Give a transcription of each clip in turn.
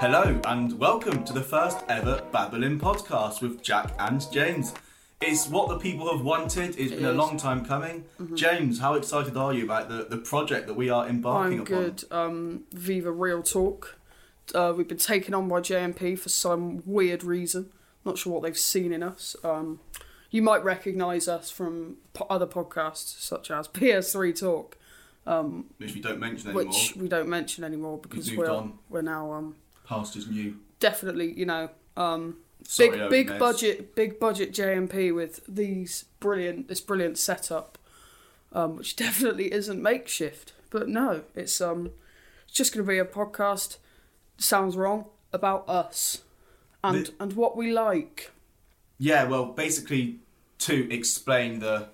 Hello and welcome to the first ever Babylon podcast with Jack and James. It's what the people have wanted. It's been a long time coming. James, how excited are you about the, the project that we are embarking I'm upon? good. Um, Viva Real Talk. Uh, we've been taken on by JMP for some weird reason. Not sure what they've seen in us. Um, you might recognise us from po- other podcasts such as BS3 Talk, Which we don't mention anymore. which we don't mention anymore because we're on. we're now um, Past is new. definitely you know um, Sorry, big big budget big budget JMP with these brilliant this brilliant setup, um, which definitely isn't makeshift. But no, it's um, it's just going to be a podcast. Sounds wrong about us, and The- and what we like. Yeah, well, basically to explain the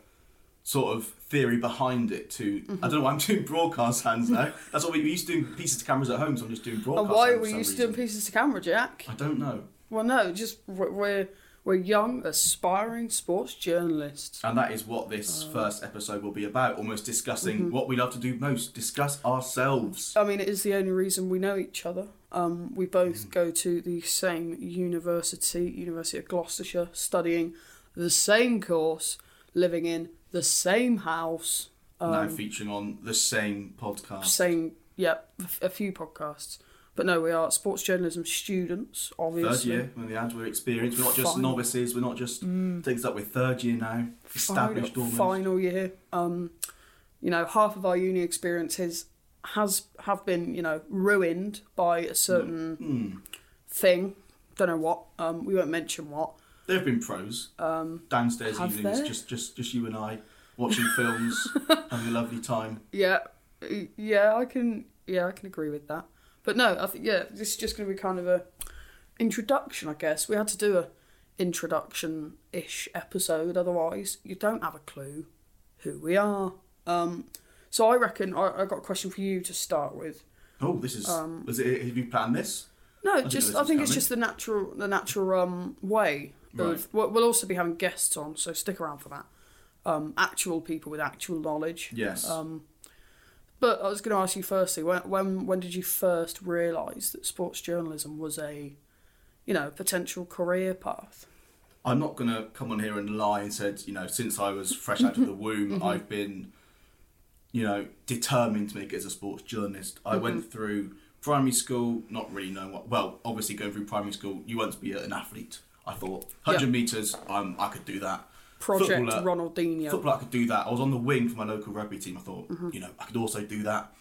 sort of theory behind it. To Mm-hmm. I don't know. why I'm doing broadcast hands now. That's what we, we used to do pieces to cameras at home. So I'm just doing broadcast. And why hands are we used to doing pieces to camera, Jack? I don't know. Well, no, just we're we're, we're young, aspiring sports journalists. And that is what this Uh. first episode will be about. Almost discussing Mm-hmm. what we love to do most. Discuss ourselves. I mean, it is the only reason we know each other. Um, we both go to the same university, University of Gloucestershire, studying the same course, living in the same house, now um, featuring on the same podcast. same, yeah, a few podcasts. But no, we are sports journalism students, obviously. Third year, when the ads were experienced. We're not just Final. novices. We're not just things that we're third year now. Established final, almost. final year. Um, you know, half of our uni experiences has have been, you know, ruined by a certain Hmm. thing. Don't know what. Um, we won't mention what. There have been pros. Um, Downstairs have evenings, there? just just just you and I watching films, having a lovely time. Yeah, yeah, I can. Yeah, I can agree with that. But no, I think yeah, this is just going to be kind of a introduction, I guess. We had to do a introduction ish episode, otherwise you don't have a clue who we are. Um, so I reckon I, I got a question for you to start with. Oh, this is. Um, was it? Have you planned this? No, didn't just I think it's just the natural the natural um way Right. we'll also be having guests on, so stick around for that. Um, actual people with actual knowledge. Yes. Um, but I was going to ask you firstly, when when when did you first realise that sports journalism was a, you know, potential career path? I'm not going to come on here and lie and said, you know, since I was fresh out of the womb, Mm-hmm. I've been, you know, determined to make it as a sports journalist. I Mm-hmm. went through primary school, not really knowing what. Well, obviously going through primary school, you want to be an athlete. I thought 100 Yeah. meters, um, I could do that. Project Footballer- Ronaldinho. Football, I could do that. I was on the wing for my local rugby team. I thought, Mm-hmm. you know, I could also do that.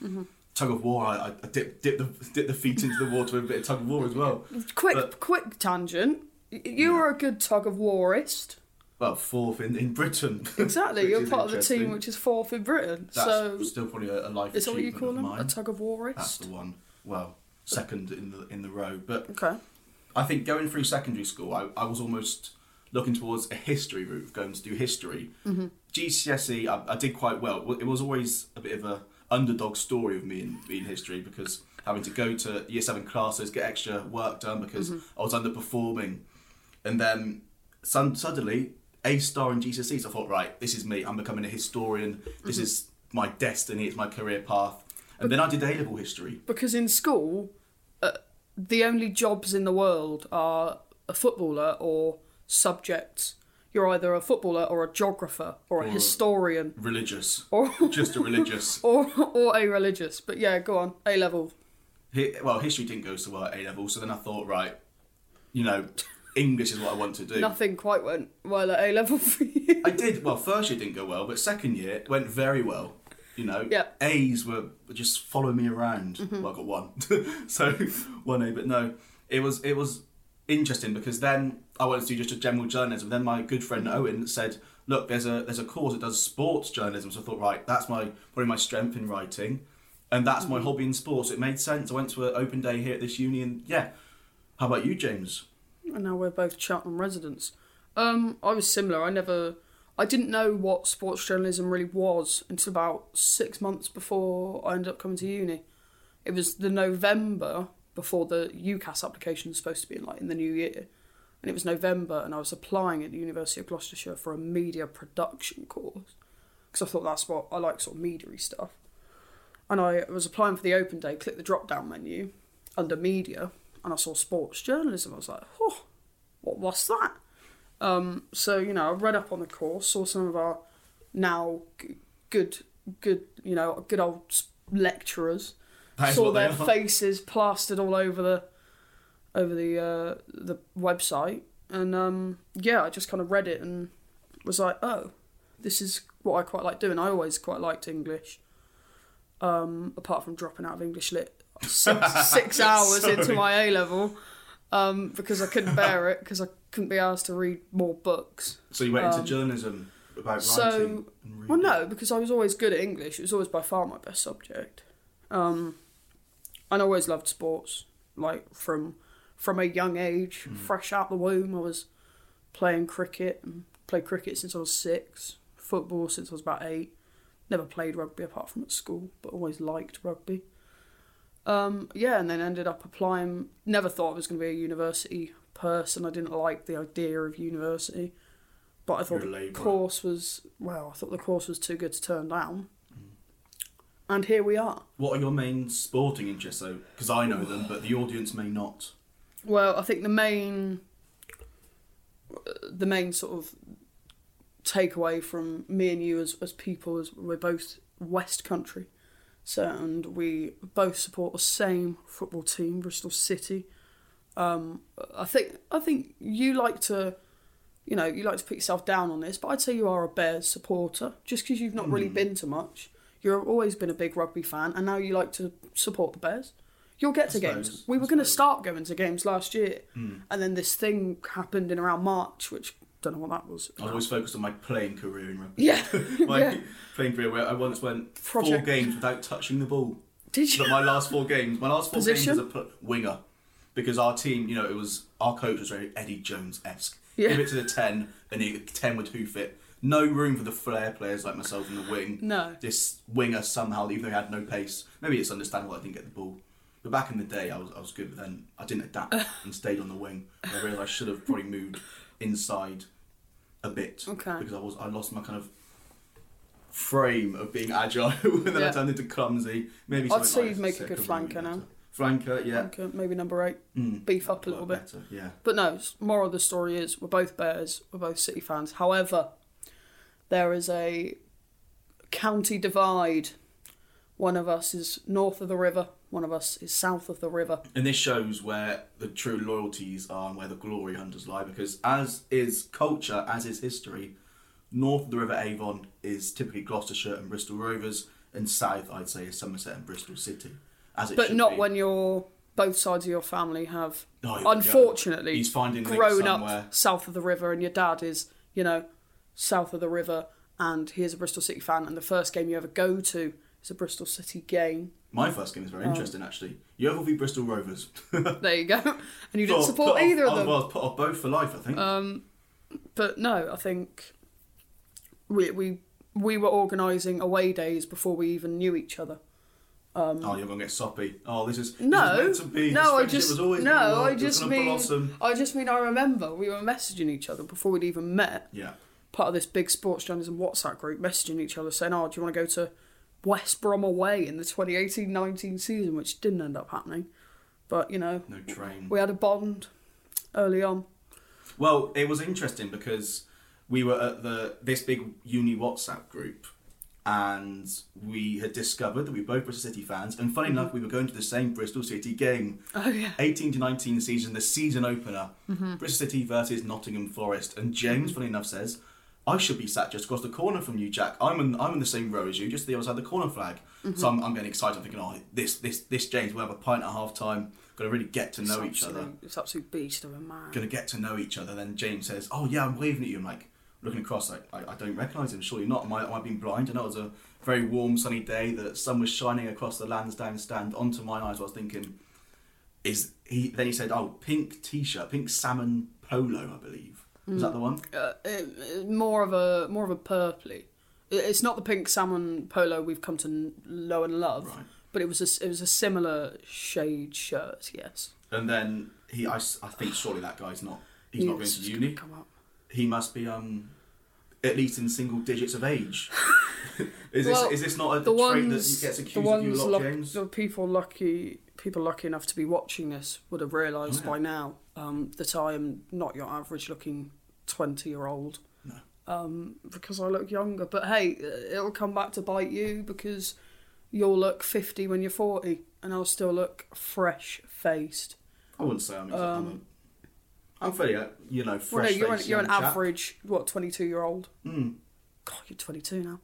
Tug of war, I, I dip, dip, the, dip the feet into the water with a bit of tug of war as well. quick, but- quick tangent. You are a good tug of warist. Well, fourth in, in Britain. Exactly, you're part of the team which is fourth in Britain. That's so still probably a, a life is that what you call them? mine. A tug of warist. That's the one. Well, second in the in the row. But Okay. I think going through secondary school, I, I was almost looking towards a history route, of going to do history. Mm-hmm. GCSE, I, I did quite well. It was always a bit of a underdog story of me in, in history because having to go to year seven classes, get extra work done because Mm-hmm. I was underperforming, and then sun, suddenly A star in GCSE. So I thought, right, this is me. I'm becoming a historian. This Mm-hmm. is my destiny. It's my career path. And then I did A level history. Because in school, uh, the only jobs in the world are a footballer or subjects. You're either a footballer or a geographer or a Or- historian Religious, or just a religious. or or a religious. But yeah, go on. A level. Well, history didn't go so well at A level, so then I thought, right, you know, English is what I want to do. Nothing quite went well at A level for you. I did well. First year didn't go well, but second year went very well. You know, Yeah. A's were, just following me around. Mm-hmm. Well, I got one, so one A. But no, it was it was interesting because then I wanted to do just a general journalism. Then my good friend mm-hmm. Owen said, "Look, there's a there's a course that does sports journalism." So I thought, right, that's my probably my strength in writing, and that's my mm-hmm. hobby in sports. It made sense. I went to an open day here at this uni, and yeah. How about you, James? and now we're both Cheltenham residents. Um, I was similar. I never, I didn't know what sports journalism really was until about six months before I ended up coming to uni. It was the November before the UCAS application was supposed to be in, like in the new year, and it was November, and I was applying at the University of Gloucestershire for a media production course because I thought that's what I like, sort of media stuff. and I was applying for the open day, clicked the drop down menu under media, and I saw sports journalism. I was like, oh, what, what's that? Um, so, you know, I read up on the course, saw some of our now g- good, good, you know, good old lecturers, That saw their faces plastered all over the over the uh, the website, and um, yeah, I just kind of read it and was like, oh, this is what I quite like doing. I always quite liked English, um, apart from dropping out of English lit six, six hours into my A level um, because I couldn't bear it because I couldn't be asked to read more books. So you went into journalism about Um, so- writing. Well, no, because I was always good at English. It was always by far my best subject. Um, and I always loved sports. Like from from a young age, Hmm. fresh out the womb, I was playing cricket and played cricket since I was six. Football since I was about eight. Never played rugby apart from at school, but always liked rugby. Um, yeah, and then ended up applying. Never thought I was going to be a university person. I didn't like the idea of university, but I thought the course was well. I thought the course was too good to turn down, and here we are. What are your main sporting interests, though? Because I know them, but the audience may not. Well, I think the main, the main sort of takeaway from me and you as as people is we're both West Country, so and we both support the same football team, Bristol City. Um, I think I think you like to, you know, you like to put yourself down on this, but I'd say you are a Bears supporter just because you've not really been to much. You've always been a big rugby fan, and now you like to support the Bears. You'll get to I games. We I were going to start going to games last year, and then this thing happened in around March, which don't know what that was. I was always focused on my playing career in rugby. Yeah, my yeah. playing career where I once went four games without touching the ball. Did you? But my last four games, my last four Position? games as a pl- winger, because our team, you know, it was our coach was very Eddie Jones esque. Yeah. Give it to the ten, and he ten would hoof it. No room for the flair players like myself in the wing. No. This winger somehow, even though he had no pace, maybe it's understandable I didn't get the ball. But back in the day, I was I was good, but then I didn't adapt and stayed on the wing. I realised I should have probably moved inside a bit Okay. because I was I lost my kind of frame of being agile, and then Yeah. I turned into clumsy. Maybe I'd say like you'd make a good flanker now. Flanker, yeah. Uh, maybe number eight. Mm. Beef up a little bit. better, yeah. But no, moral of the story is we're both Bears, we're both City fans. However, there is a county divide. One of us is north of the river, one of us is south of the river. And this shows where the true loyalties are and where the glory hunters lie, because as is culture, as is history, north of the River Avon is typically Gloucestershire and Bristol Rovers, and south, I'd say, is Somerset and Bristol City. As it But not be. when your both sides of your family have Oh, here we go. unfortunately He's finding grown up south of the river and your dad is, you know, south of the river and he is a Bristol City fan and the first game you ever go to is a Bristol City game. My first game is Oh. very interesting, actually. Yeovil v Bristol Rovers. There you go. And you didn't support either off, of them. Well, put off both for life, I think. Um, But no, I think we we we were organising away days before we even knew each other. oh, you're gonna get soppy. Oh, this is this No, is meant to be. This no, I just no, I work. It was just mean blossom. I just mean I remember we were messaging each other before we'd even met. Yeah. part of this big sports journalism WhatsApp group messaging each other saying, Oh, do you want to go to West Brom away in the 2018 19 season, which didn't end up happening. But, you know, No train. we had a bond early on. Well, it was interesting because we were at the this big uni WhatsApp group, and we had discovered that we were both Bristol City fans. And funny enough, we were going to the same Bristol City game, Oh, yeah. 18 to 19 season, the season opener, Mm-hmm. Bristol City versus Nottingham Forest. And James, funny enough, says. I should be sat just across the corner from you, Jack. I'm in, I'm in the same row as you, just the other side of the corner flag. Mm-hmm. So I'm, I'm getting excited. I'm thinking, oh, this, this, this James, we'll have a pint at half time. Got to really get to know It's each other It's absolute beast of a man. gonna get to know each other. Then James says, "Oh yeah, I'm waving at you." I'm like looking across, like I, I don't recognise him. Surely not. Am I, am I being blind? I know it was a very warm, sunny day. The sun was shining across the Lansdown stand onto my eyes. I was thinking, is he? Then he said, "Oh, pink t-shirt, pink salmon polo, I believe." Is that the one? Uh, it- it- more of a more of a purpley. It's not the pink salmon polo we've come to know and love, Right. but it was a, it was a similar shade shirt. Yes, And then he, I think surely that guy's not. He's not going to uni. Come up. He must be um. at least in single digits of age. is this is this not a, the trait that ones, gets the accused of you a lot, luck, James? the people lucky, people lucky enough to be watching this would have realised Oh, yeah. by now um, that I am not your average-looking twenty-year-old. No. Um, because I look younger, but hey, it'll come back to bite you because you'll look fifty when you're forty, and I'll still look fresh-faced. I wouldn't say I'm. I'm, a, Um, I'm fairly, uh, you know, Well, fresh. no, you're an, you're an average what twenty-two-year-old. Mm. God, you're twenty-two now.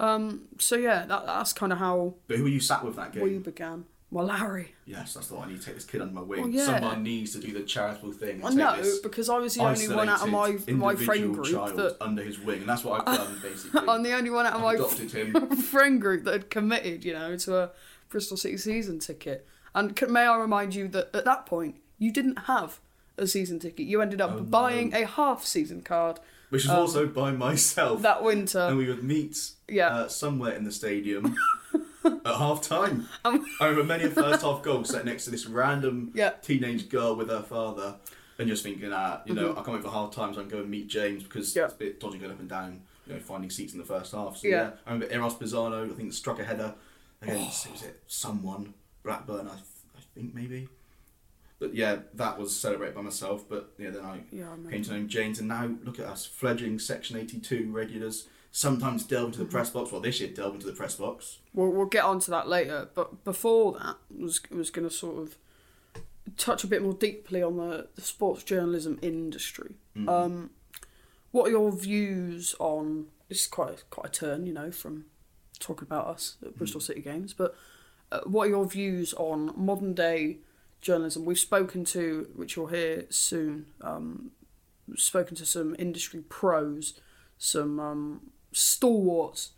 Um, so yeah, that, that's kind of how But who were you sat with that game? we began. Well, Larry. Yes, that's the one. I need to take this kid under my wing. Well, yeah. Someone needs to do the charitable thing. And know this because I was the only one out of my my friend group child that under his wing, and that's what I've done basically. I'm the only one out of my adopted him. friend group that had committed, you know, to a Bristol City season ticket. And c- may I remind you that at that point you didn't have a season ticket. You ended up Oh, no. buying a half season card Which is Um, also by myself. that winter. and we would meet Yeah. uh, somewhere in the stadium at half time. Um, I remember many a first half goal sat next to this random Yeah. teenage girl with her father, and just thinking, ah, you know, I can't wait for half time, so I'm going and meet James because Mm-hmm. Yeah. it's a bit dodgy going up and down, you know, finding seats in the first half. So Yeah. yeah, I remember Eros Pisano, I think struck a header against Oh. was it someone Blackburn, I, th- I think maybe. But yeah, that was celebrated by myself. But yeah, then I yeah, came to know James, and now look at us, fledgling Section 82 regulars. Sometimes delve into the Mm-hmm. press box. Well, this year delve into the press box. We'll, we'll get onto that later. But before that, I was was going to sort of touch a bit more deeply on the, the sports journalism industry. Mm. Um, what are your views on? This is quite a, quite a turn, you know, from talking about us at Bristol City Games. But uh, what are your views on modern day journalism? We've spoken to, which you'll hear soon. Um, spoken to some industry pros, some um, stalwarts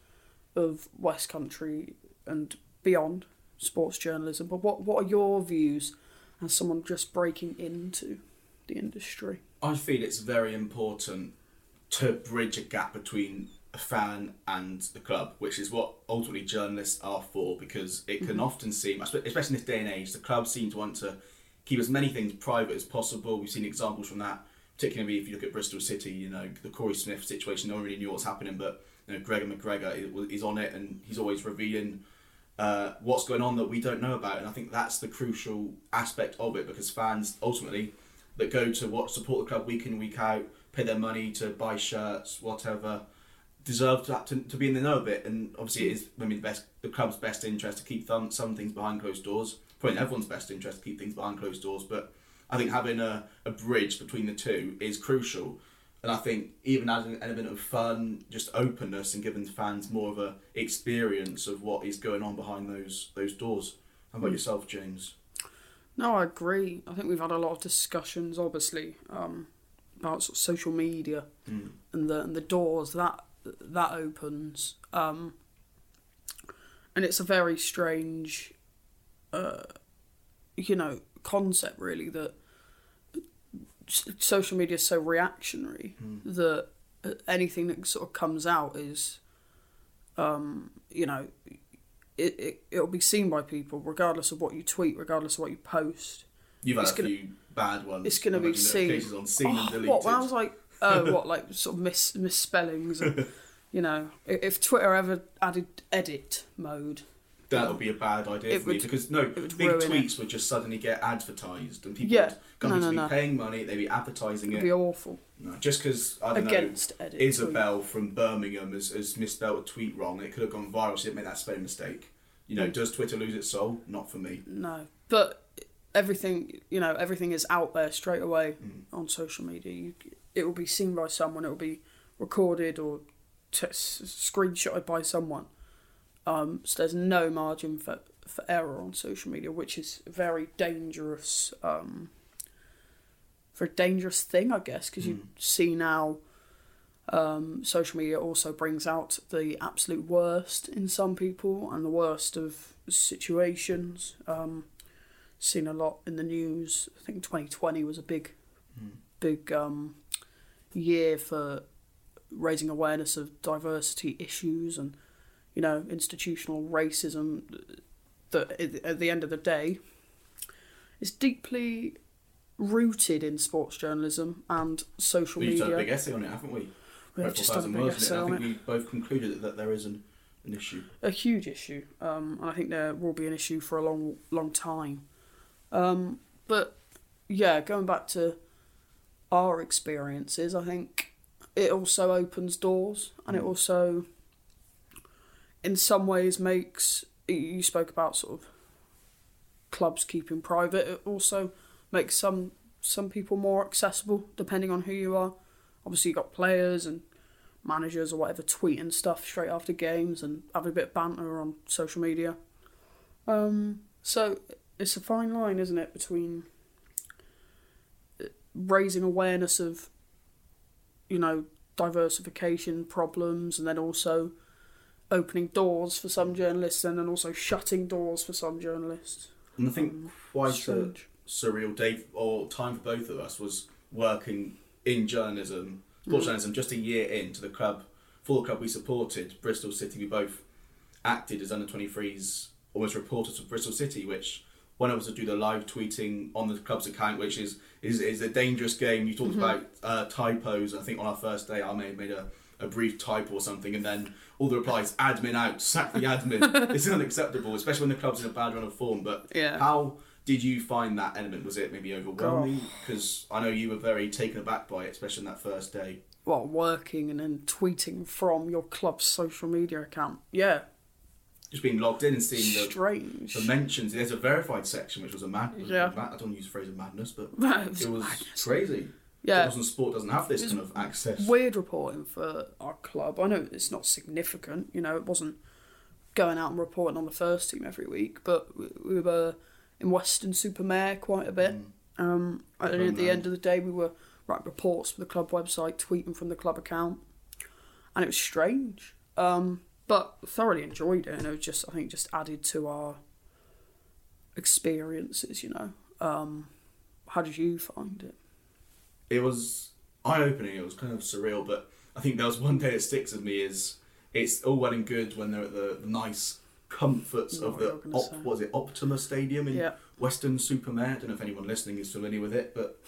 of West Country and beyond sports journalism. But what what are your views as someone just breaking into the industry? I feel it's very important to bridge a gap between a fan and the club, which is what ultimately journalists are for, because it can mm-hmm. often seem, especially in this day and age, the club seem to want to keep as many things private as possible. We've seen examples from that, particularly if you look at Bristol City, you know, the Korey Smith situation, no one really knew what was happening, but you know, Gregor MacGregor is- on it and he's always revealing uh, what's going on that we don't know about. And I think that's the crucial aspect of it because fans ultimately that go to what support the club week in week out, pay their money to buy shirts, whatever, deserve to, to, to be in the know of it. And obviously, it is mean the best the club's best interest to keep some, some things behind closed doors. Probably in everyone's best interest to keep things behind closed doors, but I think having a, a bridge between the two is crucial. And I think even adding an element of fun, just openness, and giving fans more of a experience of what is going on behind those those doors. How about yourself, James? No, I agree. I think we've had a lot of discussions, obviously, um, about sort of social media Mm. and the and the doors that that opens. Um, and it's a very strange, uh, you know, concept really that social media is so reactionary that uh, anything that sort of comes out is, um, you know, it, it it'll be seen by people regardless of what you tweet, regardless of what you post. You've had It's a gonna- few bad ones. it's gonna I be seen. On seen and Oh, deleted. what when I was like, oh, what like sort of mis misspellings, and, you know, if Twitter ever added edit mode, that would be a bad idea for me because no big ruin it. tweets would just suddenly get advertised and people Yeah. would No, to no, be no. paying money, they'd be advertising it'd it. be awful No, just because I don't against edit. know, Isabel from Birmingham has, has misspelled a tweet wrong. It could have gone viral. She didn't make that spelling mistake. You know, Mm. does Twitter lose its soul? Not for me. No, but everything you know, everything is out there straight away Mm. on social media. You, it will be seen by someone. It will be recorded or t- screenshotted by someone. Um, so there's no margin for for error on social media, which is a very dangerous. Um, for a dangerous thing, I guess, because you Mm. see now. Um, social media also brings out the absolute worst in some people and the worst of situations. Um, seen a lot in the news. I think 2020 was a big, Mm. big um, year for raising awareness of diversity issues and, you know, institutional racism. That at the end of the day, is deeply rooted in sports journalism and social media. We've done a big essay on it, haven't we? we've Dreadful just done a big essay it? I on think it. we both concluded that there is an, an issue. a huge issue, um, and I think there will be an issue for a long, long time. Um, but yeah, going back to our experiences, I think it also opens doors, and it also, in some ways, makes you spoke about sort of clubs keeping private. It also makes some some people more accessible, depending on who you are. Obviously, you got players and managers or whatever tweeting stuff straight after games and having a bit of banter on social media. Um, so it's a fine line, isn't it, between uh, raising awareness of, you know, diversification problems and then also opening doors for some journalists and then also shutting doors for some journalists. And I think um, quite a surreal day or time for both of us was working in journalism, mm. sports journalism, just a year into the club, for the club we supported, Bristol City. We both acted as under 23s, almost reporters for Bristol City, which when I was to do the live tweeting on the club's account, which is is, is a dangerous game. You talked mm-hmm. about uh, typos. I think on our first day, I have made a, a brief typo or something, and then all the replies, admin out, sack the admin. this is unacceptable, especially when the club's in a bad run of form. But Yeah. how did you find that element? Was it maybe overwhelming? Because I know you were very taken aback by it, especially on that first day. Well, working and then tweeting from your club's social media account. Yeah, Just being logged in and seeing the, strange. the mentions. There's a verified section, which was a mad. Yeah. mad- I don't use the phrase of madness, but It was it was madness. crazy. Yeah. Boston Sport doesn't have this It was kind of access. weird reporting for our club. I know it's not significant, you know, it wasn't going out and reporting on the first team every week, but we, we were in Weston-super-Mare quite a bit. Um, and at the end of the day, we were writing reports for the club website, tweeting from the club account, and it was strange. Um, but thoroughly enjoyed it, and it was just, I think, just added to our experiences, you know. Um, how did you find it? It was eye opening. It was kind of surreal, but I think there was one day that sticks with me is it's all well and good when they're at the, the nice comforts of the op, what was it Optima Stadium in Yeah. Weston-super-Mare. I don't know if anyone listening is familiar with it, but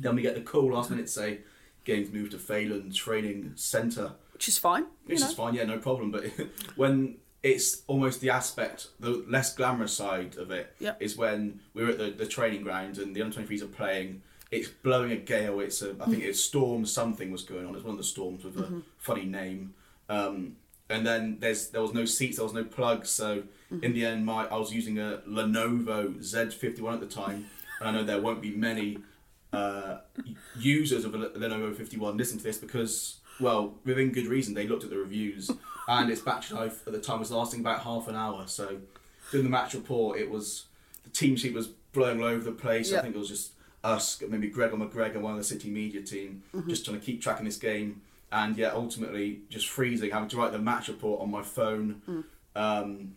then we get the call last minute say games moved to Failand Training Centre, Which is fine, which know. is fine, yeah, no problem. But when it's almost the aspect, the less glamorous side of it, Yeah. is when we were at the, the training ground and the under 23s are playing. It's blowing a gale. It's a, I think it's storm something was going on. It's one of the storms with a funny name. Um, and then there's there was no seats, there was no plugs. So in the end, my I was using a Lenovo Z51 at the time, and I know there won't be many uh, users of a Lenovo 51 listen to this because, well, within good reason, they looked at the reviews and its battery life at the time was lasting about half an hour. So, doing the match report, it was the team sheet was blowing all over the place. Yeah. I think it was just us, maybe Gregor MacGregor, one of the City media team, just trying to keep tracking this game. And yeah, ultimately just freezing, having to write the match report on my phone. Um,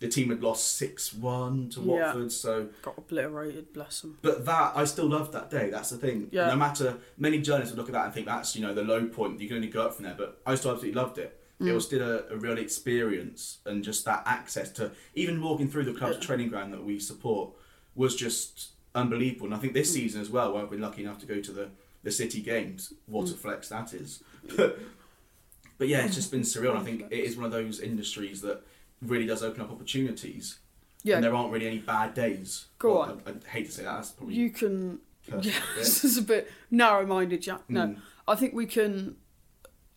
the team had lost 6 1 to Yeah. Watford, so Got obliterated, bless them. but that I still loved that day. That's the thing. Yeah. No matter many journalists would look at that and think that's you know the low point. You can only go up from there. But I still absolutely loved it. Mm. It was still a, a real experience and just that access to even walking through the club's training ground that we support was just unbelievable. And I think Mm. this season as well, where I've been lucky enough to go to the the city games. What Mm. a flex that is. but yeah, it's just been surreal. And I think it is one of those industries that really does open up opportunities. Yeah, And there aren't really any bad days. Go Well, on. I, I hate to say that. That's probably you can. Yeah, a bit. this is a bit narrow-minded, Jack. No, Mm. I think we can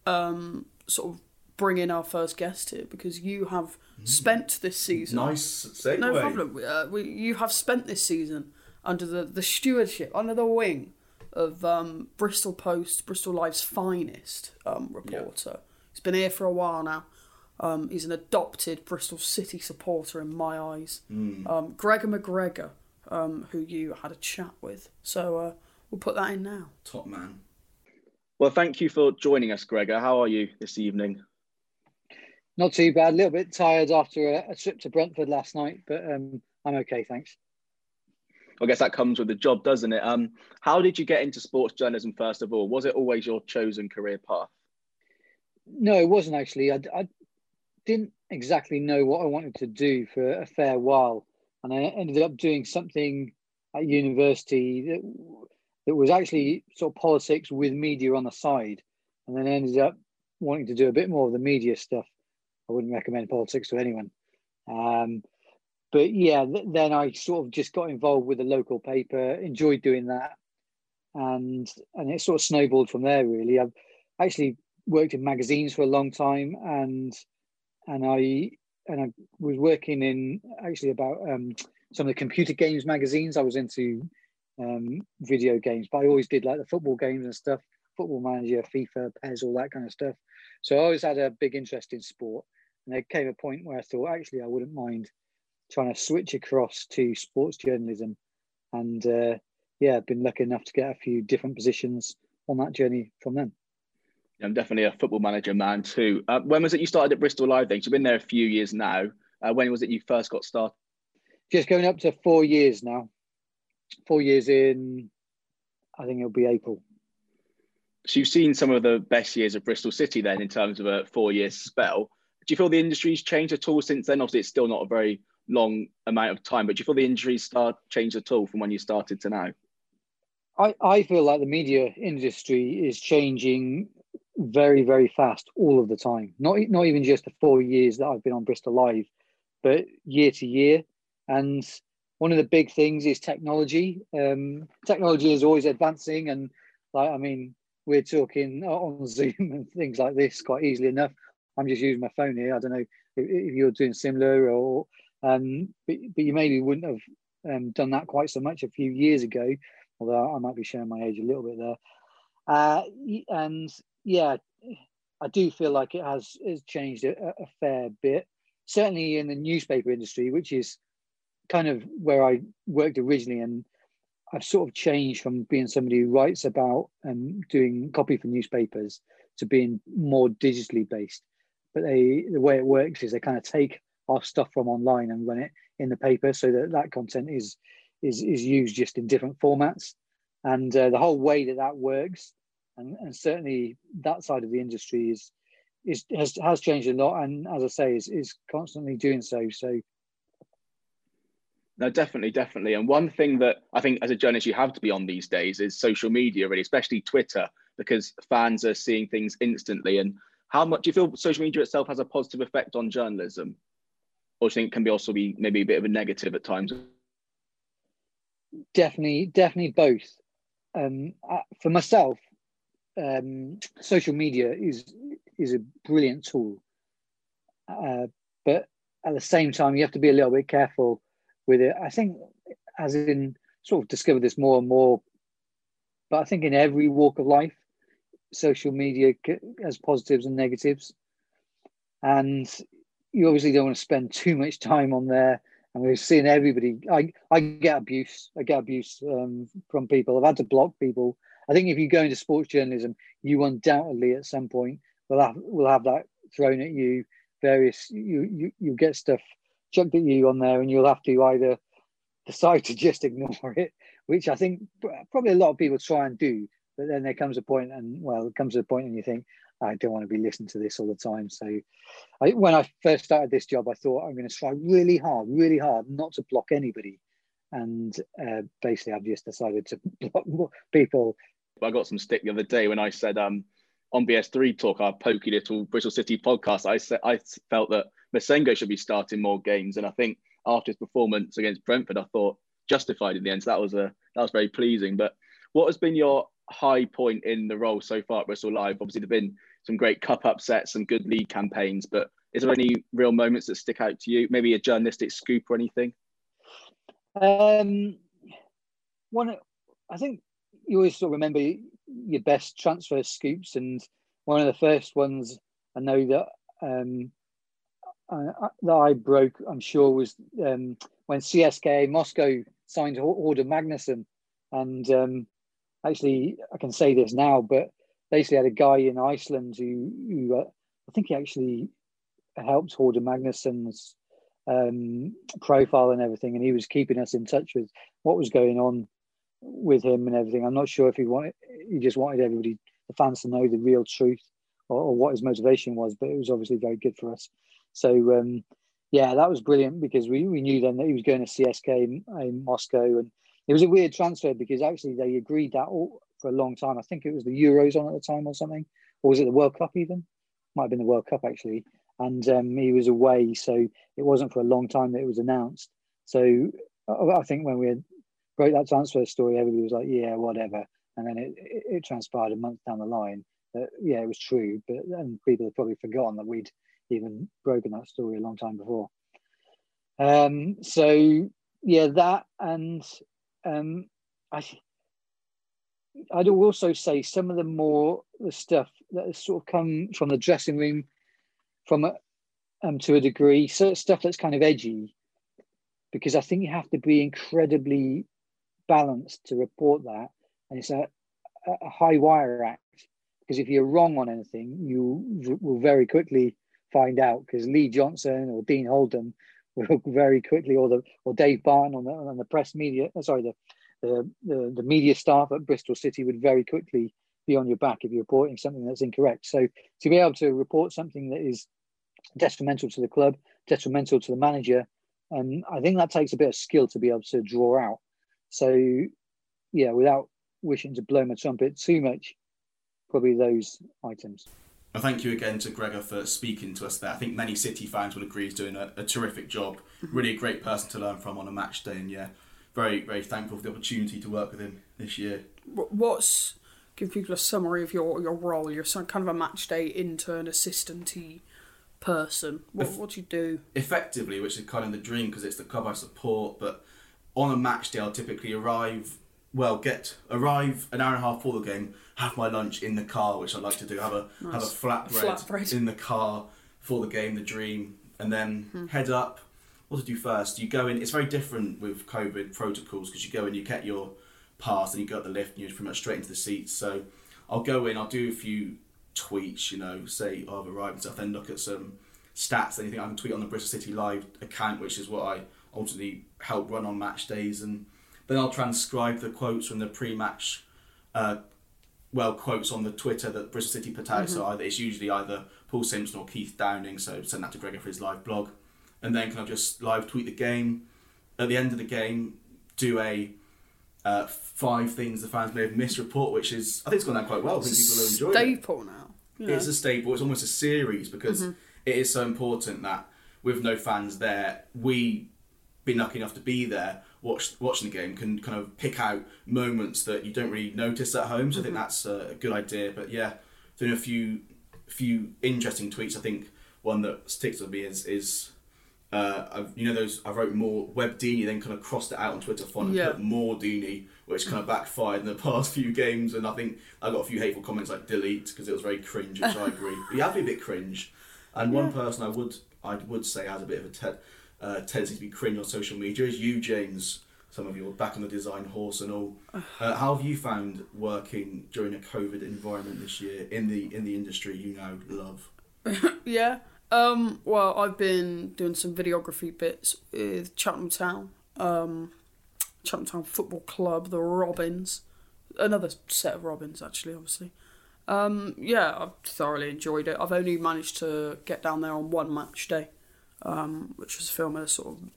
um, sort of bring in our first guest here because you have spent this season. Nice segue. No problem. Uh, we, you have spent this season under the, the stewardship, under the wing of um, Bristol Post, Bristol Live's finest um, reporter. He's been here for a while now. Um, he's an adopted Bristol City supporter in my eyes. Um, Gregor MacGregor, um, who you had a chat with. So uh, we'll put that in now. Top man. Well, thank you for joining us, Gregor. How are you this evening? Not too bad. A little bit tired after a, a trip to Brentford last night, but um, I'm okay, thanks. I guess that comes with the job, doesn't it? Um, how did you get into sports journalism first of all? Was it always your chosen career path? No, it wasn't actually. I, I didn't exactly know what I wanted to do for a fair while, and I ended up doing something at university that, that was actually sort of politics with media on the side. and then ended up wanting to do a bit more of the media stuff. I wouldn't recommend politics to anyone. Um, but yeah, th- then I sort of just got involved with the local paper, enjoyed doing that, and and it sort of snowballed from there. Really, I've actually worked in magazines for a long time, and and I and I was working in actually about um, some of the computer games magazines. I was into um, video games, but I always did like the football games and stuff, football manager, FIFA, PES, all that kind of stuff. So I always had a big interest in sport. And there came a point where I thought, actually, I wouldn't mind trying to switch across to sports journalism. And uh, yeah, I've been lucky enough to get a few different positions on that journey from them. I'm definitely a football manager man too. Uh, when was it you started at Bristol Live then? You've been there a few years now. Uh, when was it you first got started? Just going up to four years now. Four years in, I think it'll be April. So you've seen some of the best years of Bristol City then in terms of a four-year spell. Do you feel the industry's changed at all since then? Obviously, it's still not a very long amount of time, but do you feel the injuries start changed at all from when you started to now? I, I feel like the media industry is changing very, very fast all of the time. Not not even just the four years that I've been on Bristol Live, but year to year. And one of the big things is technology. Um, technology is always advancing, and like I mean, we're talking on Zoom and things like this quite easily enough. I'm just using my phone here. I don't know if, if you're doing similar or, um, but, but you maybe wouldn't have um, done that quite so much a few years ago. Although I might be showing my age a little bit there. Uh, and yeah, I do feel like it has, has changed a, a, fair bit. Certainly in the newspaper industry, which is kind of where I worked originally, and I've sort of changed from being somebody who writes about and um, doing copy for newspapers to being more digitally based. But they, the way it works is they kind of take our stuff from online and run it in the paper, so that that content is is is used just in different formats. And uh, the whole way that that works and, and certainly that side of the industry is is has has changed a lot, and as I say, is is constantly doing so. So. No, definitely, definitely. And one thing that I think as a journalist you have to be on these days is social media, really, especially Twitter, because fans are seeing things instantly. And how much do you feel social media itself has a positive effect on journalism? You think can be also be maybe a bit of a negative at times? Definitely, definitely both. Um, for myself, um, social media is is a brilliant tool, uh, but at the same time, you have to be a little bit careful with it. I think, as in sort of discover this more and more, but I think in every walk of life, social media has positives and negatives, and you obviously don't want to spend too much time on there. And we've seen everybody. I I get abuse. I get abuse um, from people. I've had to block people I think if you go into sports journalism, you undoubtedly at some point will have will have that thrown at you. Various you you you get stuff chucked at you on there, and you'll have to either decide to just ignore it, which I think probably a lot of people try and do. But then there comes a point, and well, it comes to a point, and you think, I don't want to be listening to this all the time. So, I, when I first started this job, I thought I'm going to try really hard, really hard, not to block anybody. And uh, basically, I've just decided to block people I got some stick the other day when I said um, on BS3 Talk, our pokey little Bristol City podcast, I said I felt that Massengo should be starting more games, and I think after his performance against Brentford, I thought justified in the end. So that was a that was very pleasing. But what has been your high point in the role so far at Bristol Live? Obviously, there've been some great cup upsets, some good league campaigns, but is there any real moments that stick out to you? Maybe a journalistic scoop or anything? Um, one, I think you always sort of remember your best transfer scoops, and one of the first ones I know that um, I, that I broke, I'm sure, was um, when CSKA Moscow signed Hordur Magnusson, and um, actually I can say this now, but basically had a guy in Iceland who, who uh, I think he actually helped Hordur Magnusson's um, profile and everything, and he was keeping us in touch with what was going on with him and everything. I'm not sure if he wanted, he just wanted everybody, the fans, to know the real truth or, or what his motivation was. But it was obviously very good for us. So um, yeah, that was brilliant because we, we knew then that he was going to CSK in, in, Moscow, and it was a weird transfer because actually they agreed that all, for a long time. I think it was the Euros on at the time or something, or was it the World Cup even? Might have been the World Cup actually. And um, he was away, so it wasn't for a long time that it was announced. So I think when we broke that transfer story, everybody was like, "Yeah, whatever," and then it, it, it transpired a month down the line that yeah, it was true, but and people had probably forgotten that we'd even broken that story a long time before. Um, so yeah, that and um, I I'd also say some of the more the stuff that has sort of come from the dressing room, from a, um, to a degree, so stuff that's kind of edgy, because I think you have to be incredibly balanced to report that, and it's a, a high wire act. Because if you're wrong on anything, you will very quickly find out. Because Lee Johnson or Dean Holden will very quickly, or the or Dave Barton on the on the press media, sorry, the the, the, the media staff at Bristol City would very quickly be on your back if you're reporting something that's incorrect. So to be able to report something that is detrimental to the club, detrimental to the manager, and I think that takes a bit of skill to be able to draw out. So yeah, without wishing to blow my trumpet too much, probably those items. And thank you again to Gregor for speaking to us there. I think many City fans will agree he's doing a, a terrific job. Mm-hmm. Really a great person to learn from on a match day, and yeah, very, very thankful for the opportunity to work with him this year. What's give people a summary of your, your role? You're some kind of a match day intern, assistant person. What, what do you do? Effectively, which is kind of the dream because it's the club I support. But on a match day, I'll typically arrive. Well, get arrive an hour and a half before the game. Have my lunch in the car, which I like to do. Have a nice. have a flatbread, flatbread in the car for the game, the dream, and then hmm. head up what to do first? You go in. It's very different with COVID protocols because you go in, you get your pass, and you go up the lift, and you're pretty much straight into the seats. So I'll go in. I'll do a few tweets. You know, say oh, I've arrived and stuff. Then look at some stats. Anything I can tweet on the Bristol City Live account, which is what I ultimately help run on match days, and then I'll transcribe the quotes from the pre-match. Uh, well, quotes on the Twitter that Bristol City put out. Mm-hmm. So either it's usually either Paul Simpson or Keith Downing. So send that to Gregor for his live blog and then kind of just live tweet the game. At the end of the game, do a uh, five things the fans may have missed report, which is I think it's gone down quite well. I think people enjoying staple it. now. It's a staple. It's almost a series because mm-hmm. it is so important that with no fans there, we been lucky enough to be there watch, watching the game can kind of pick out moments that you don't really notice at home. So mm-hmm. I think mm-hmm. that's a good idea. But yeah, doing a few few interesting tweets. I think one that sticks with me is is uh, I've, you know those I wrote more web Deeney, then kind of crossed it out on Twitter font and yeah. put more Deeney, which kind of backfired in the past few games. And I think I got a few hateful comments like delete because it was very cringe, which I agree. But you have to be a bit cringe. And yeah. one person I would I would say has a bit of a te- uh, tendency to be cringe on social media is you, James. Some of you are back on the design horse and all. Uh, how have you found working during a COVID environment this year in the in the industry you now love? yeah. Um, well, I've been doing some videography bits with Cheltenham Town, um, Town Football Club, the Robins, another set of Robins actually, obviously. Um, yeah, I've thoroughly enjoyed it. I've only managed to get down there on one match day, um, which was film a sort of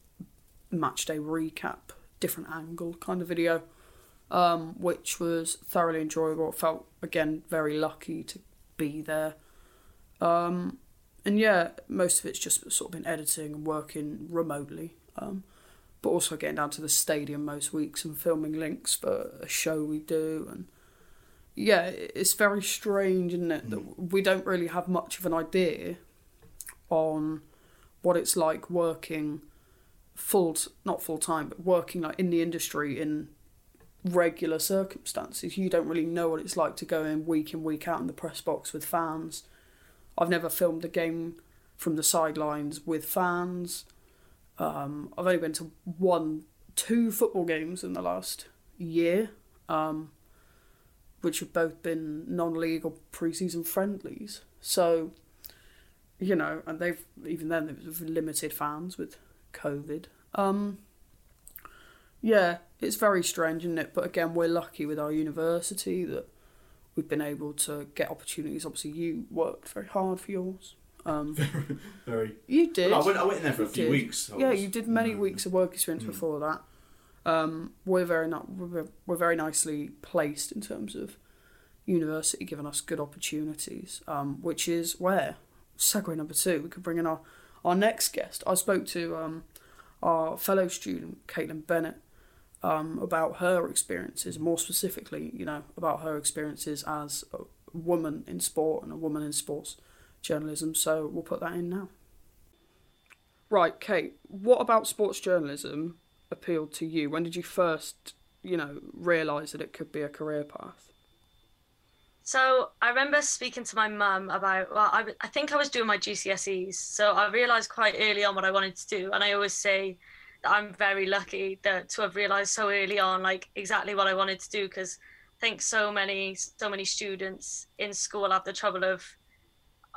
match day recap, different angle kind of video, um, which was thoroughly enjoyable. Felt again very lucky to be there. Um, and yeah, most of it's just sort of been editing and working remotely. Um, but also getting down to the stadium most weeks and filming links for a show we do and yeah, it's very strange, isn't it, that mm. we don't really have much of an idea on what it's like working full, not full time, but working like in the industry in regular circumstances. You don't really know what it's like to go in week in week out in the press box with fans I've never filmed a game from the sidelines with fans. Um, I've only been to one, two football games in the last year, um, which have both been non-league or pre-season friendlies. So, you know, and they've even then they've limited fans with COVID. Um, yeah, it's very strange, isn't it? But again, we're lucky with our university that we've been able to get opportunities. Obviously, you worked very hard for yours. Um, very, very. You did. Well, I, went, I went in there for a few did. weeks. yeah, you did many weeks of work experience mm. before that. Um, we're very not we're, we're very nicely placed in terms of university, giving us good opportunities, um, which is where, segue number two, we could bring in our, our next guest. I spoke to um, our fellow student, Caitlin Bennett, um, about her experiences, more specifically, you know, about her experiences as a woman in sport and a woman in sports journalism. So we'll put that in now. Right, Kate, what about sports journalism appealed to you? When did you first, you know, realise that it could be a career path? So I remember speaking to my mum about, well, I, I think I was doing my GCSEs. So I realised quite early on what I wanted to do. And I always say I'm very lucky that to have realised so early on, like exactly what I wanted to do. Because I think so many, so many students in school have the trouble of,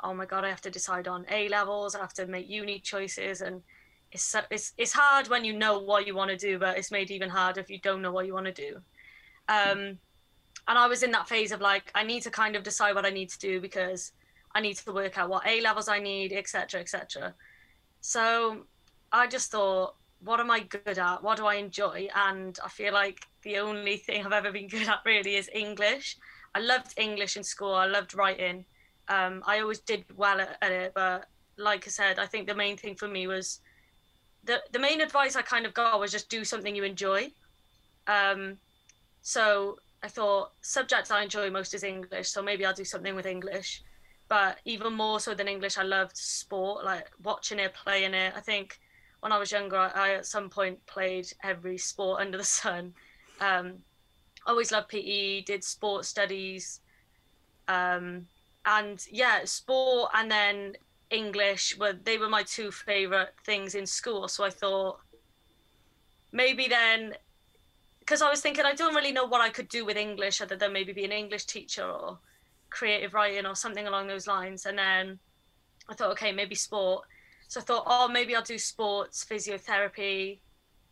oh my God, I have to decide on A levels, I have to make uni choices. And it's, it's, it's hard when you know what you want to do, but it's made even harder if you don't know what you want to do. Um, and I was in that phase of like I need to kind of decide what I need to do because I need to work out what A levels I need, etc., etc. So I just thought, what am I good at? What do I enjoy? And I feel like the only thing I've ever been good at really is English. I loved English in school. I loved writing. Um, I always did well at, at it, but like I said, I think the main thing for me was the the main advice I kind of got was just do something you enjoy. Um, so I thought subjects I enjoy most is English, so maybe I'll do something with English. But even more so than English, I loved sport, like watching it, playing it. I think when I was younger, I, I at some point played every sport under the sun. Um, always loved PE, did sport studies, um, and yeah, sport and then English were they were my two favorite things in school. So I thought maybe then because I was thinking I don't really know what I could do with English other than maybe be an English teacher or creative writing or something along those lines. And then I thought, okay, maybe sport. So I thought, oh, maybe I'll do sports, physiotherapy,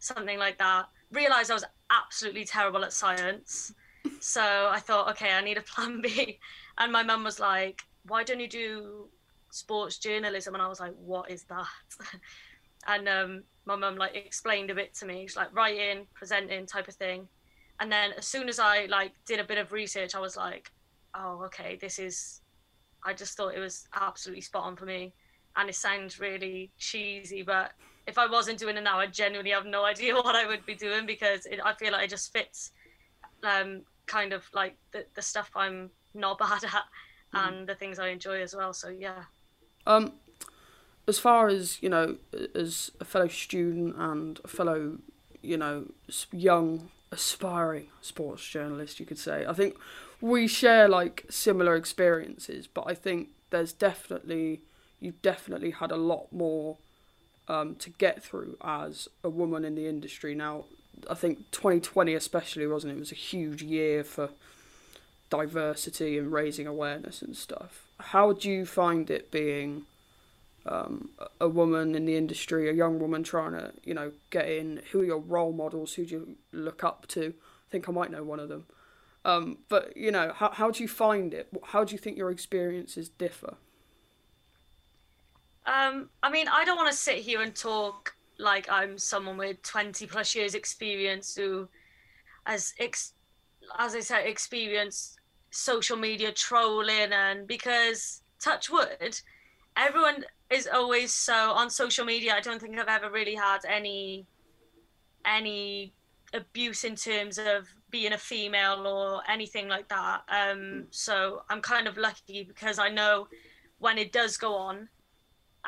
something like that. Realized I was absolutely terrible at science. So I thought, okay, I need a plan B. And my mum was like, why don't you do sports journalism? And I was like, what is that? and um, my mum like explained a bit to me. She's like writing, presenting type of thing. And then as soon as I like did a bit of research, I was like, oh, okay, this is. I just thought it was absolutely spot on for me, and it sounds really cheesy, but if I wasn't doing it now, I genuinely have no idea what I would be doing because it, I feel like it just fits, um, kind of like the the stuff I'm not bad at, mm. and the things I enjoy as well. So yeah. Um, as far as you know, as a fellow student and a fellow, you know, young aspiring sports journalist, you could say, I think we share like similar experiences, but I think there's definitely you've definitely had a lot more um, to get through as a woman in the industry. Now, I think 2020 especially wasn't it? it was a huge year for diversity and raising awareness and stuff. How do you find it being? um, a woman in the industry, a young woman trying to, you know, get in? Who are your role models? Who do you look up to? I think I might know one of them. Um, but you know, how how do you find it? How do you think your experiences differ? Um, I mean, I don't want to sit here and talk like I'm someone with 20 plus years experience who has, ex- as I said, experienced social media trolling and because touch wood, everyone is always so on social media. I don't think I've ever really had any any abuse in terms of being a female or anything like that. Um, so I'm kind of lucky because I know when it does go on,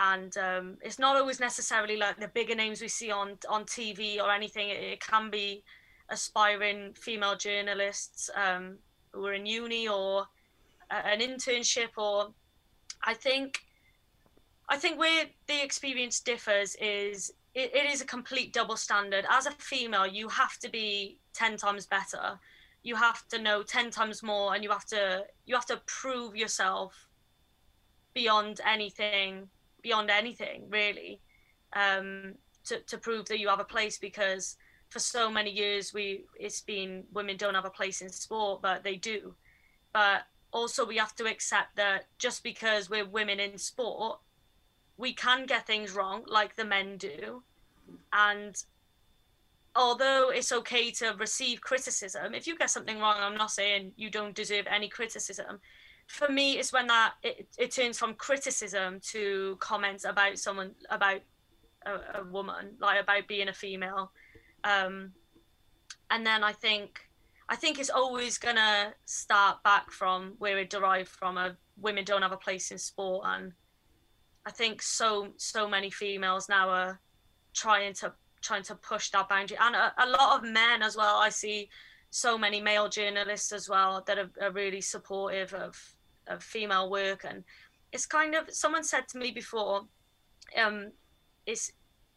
and um, it's not always necessarily like the bigger names we see on on TV or anything. It, it can be aspiring female journalists um, who are in uni or an internship or I think I think where the experience differs is it, it is a complete double standard. As a female, you have to be ten times better. You have to know ten times more, and you have to you have to prove yourself beyond anything, beyond anything really, um, to to prove that you have a place. Because for so many years, we it's been women don't have a place in sport, but they do. But also, we have to accept that just because we're women in sport we can get things wrong like the men do and although it's okay to receive criticism, if you get something wrong, I'm not saying you don't deserve any criticism. For me, it's when that it, it turns from criticism to comments about someone about a, a woman, like about being a female. Um, and then I think I think it's always gonna start back from where it derived from. A women don't have a place in sport, and I think so so many females now are trying to trying to push that boundary, and a, a lot of men as well. I see so many male journalists as well that are, are really supportive of of female work, and it's kind of someone said to me before, um, it's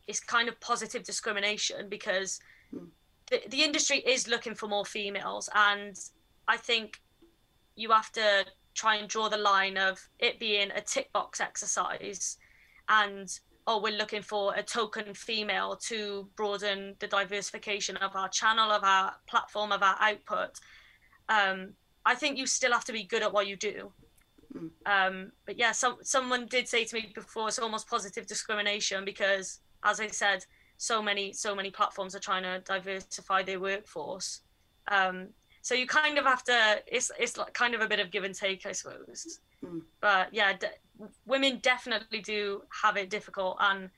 it's kind of positive discrimination because mm. the, the industry is looking for more females and i think you have to try and draw the line of it being a tick box exercise and oh we're looking for a token female to broaden the diversification of our channel of our platform of our output um, i think you still have to be good at what you do mm. um, but yeah some, someone did say to me before it's almost positive discrimination because as I said, so many so many platforms are trying to diversify their workforce. Um, so you kind of have to. It's it's like kind of a bit of give and take, I suppose. Mm. But yeah, de- women definitely do have it difficult. And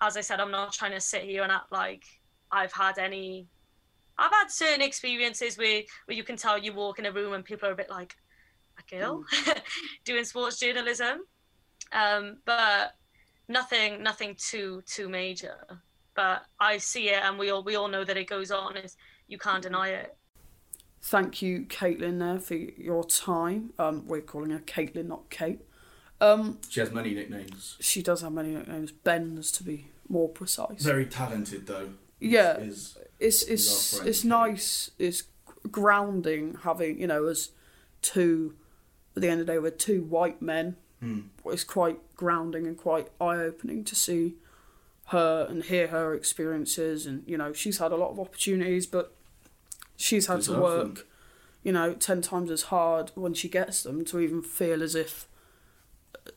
as I said, I'm not trying to sit here and act like I've had any. I've had certain experiences where where you can tell you walk in a room and people are a bit like, a girl mm. doing sports journalism. Um, but nothing nothing too too major. But i see it and we all we all know that it goes on is you can't deny it. Thank you caitlin there for your time. Um we're calling her caitlin not kate. Um she has many nicknames. she does have many nicknames. Ben's to be more precise. Very talented though. Yeah is, it's it's it's nice it's grounding having you know as two at the end of the day we're two white men mm. it's quite grounding and quite eye opening to see her and hear her experiences. And you know, she's had a lot of opportunities, but she's had to work, them. you know, ten times as hard when she gets them to even feel as if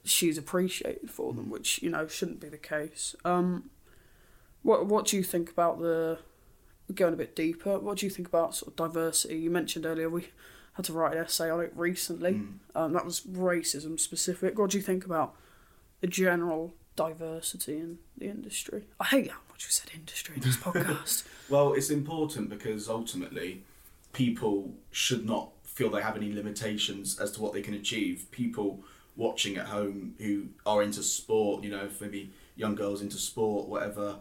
she's appreciated for them, which you know shouldn't be the case. Um, what what do you think about the going a bit deeper? What do you think about sort of diversity? You mentioned earlier we had to write an essay on it recently. Mm. Um, that was racism specific. What do you think about the general diversity in the industry. I hate how much we said industry in this podcast. well, it's important because ultimately people should not feel they have any limitations as to what they can achieve. People watching at home who are into sport, you know, maybe young girls into sport, whatever,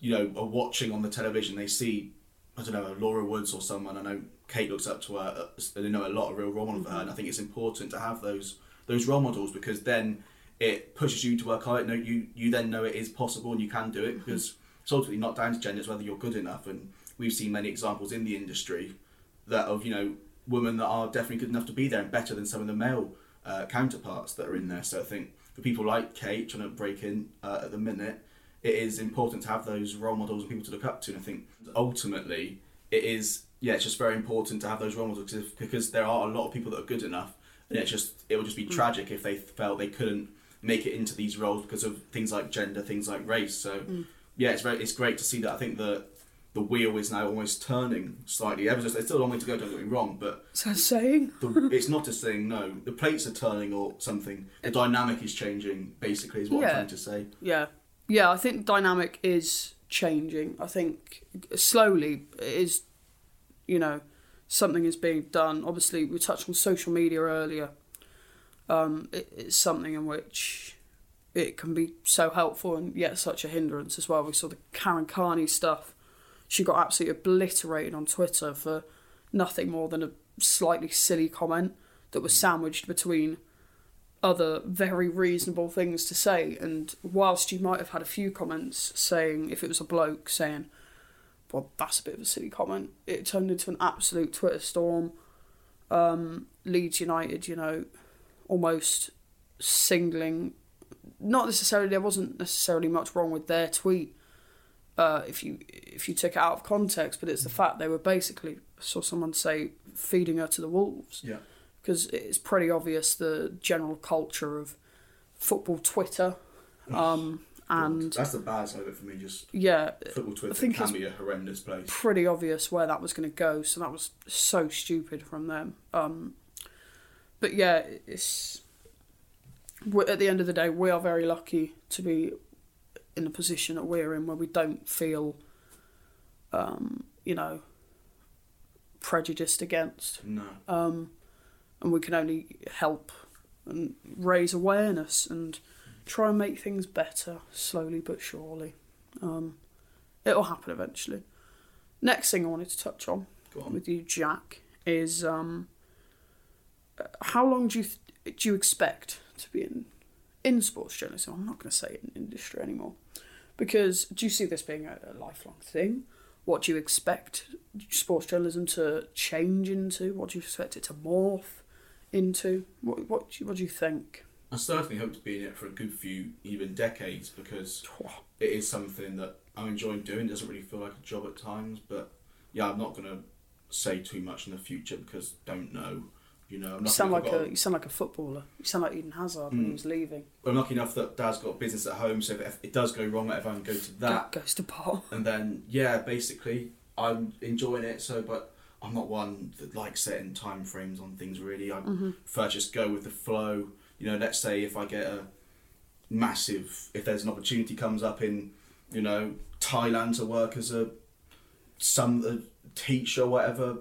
you know, are watching on the television, they see, I don't know, Laura Woods or someone. I know Kate looks up to her. They know a lot of real role models mm-hmm. for her, and I think it's important to have those those role models because then it pushes you to work hard. No, you you then know it is possible and you can do it mm-hmm. because it's ultimately not down to gender; it's whether you're good enough. And we've seen many examples in the industry that of you know women that are definitely good enough to be there and better than some of the male uh, counterparts that are in there. So I think for people like Kate trying to break in uh, at the minute, it is important to have those role models and people to look up to. And I think ultimately it is yeah, it's just very important to have those role models because, because there are a lot of people that are good enough, and it's just it would just be mm. tragic if they felt they couldn't make it into these roles because of things like gender, things like race. So mm. yeah, it's very it's great to see that. I think the the wheel is now almost turning slightly. Ever just, it's still a long way to go. Don't get me wrong, but that saying? The, it's not a saying. No, the plates are turning or something. The dynamic is changing. Basically, is what yeah. I'm trying to say. Yeah, yeah. I think the dynamic is changing. I think slowly it is. You know, something is being done. Obviously, we touched on social media earlier um, it, it's something in which it can be so helpful and yet such a hindrance as well. We saw the Karen Carney stuff. She got absolutely obliterated on Twitter for nothing more than a slightly silly comment that was sandwiched between other very reasonable things to say. And whilst you might have had a few comments saying, if it was a bloke saying, well, that's a bit of a silly comment, it turned into an absolute Twitter storm. Um, Leeds United, you know, almost singling. Not necessarily. There wasn't necessarily much wrong with their tweet. Uh, if you if you took it out of context, but it's the fact they were basically I saw someone say feeding her to the wolves. Yeah. Because it's pretty obvious the general culture of football Twitter, um, and That's the bad side of it for me. Just yeah, football Twitter think can it's- be a horrendous place. pretty obvious where that was going to go. So that was so stupid from them. Um, but yeah, it's at the end of the day, we are very lucky to be in the position that we're in, where we don't feel, um, you know, prejudiced against, No. and we can only help and raise awareness and try and make things better slowly but surely. Um, it'll happen eventually. Next thing I wanted to touch on on. with you, Jack, is um, how long do you th- do you expect to be in in sports journalism? I'm not going to say in industry anymore because do you see this being a, a lifelong thing? What do you expect sports journalism to change into? What do you expect it to morph into? What what do you, what do you think? I certainly hope to be in it for a good few, even decades, because it is something that I'm enjoying doing. It doesn't really feel like a job at times, but yeah, I'm not going to say too much in the future because don't know. You know, I'm You sound like I've a you sound like a footballer. You sound like Eden Hazard when he hmm. was leaving. I'm lucky enough that Dad's got a business at home, so if it does go wrong, if I can go to that, Go- goes to pot. and then yeah, basically I'm enjoying it. So, but I'm not one that likes setting time frames on things. Really, I mm-hmm. prefer just go with the flow. You know, let's say if I get a massive, if there's an opportunity comes up in, you know, Thailand to work as a some a teacher or whatever,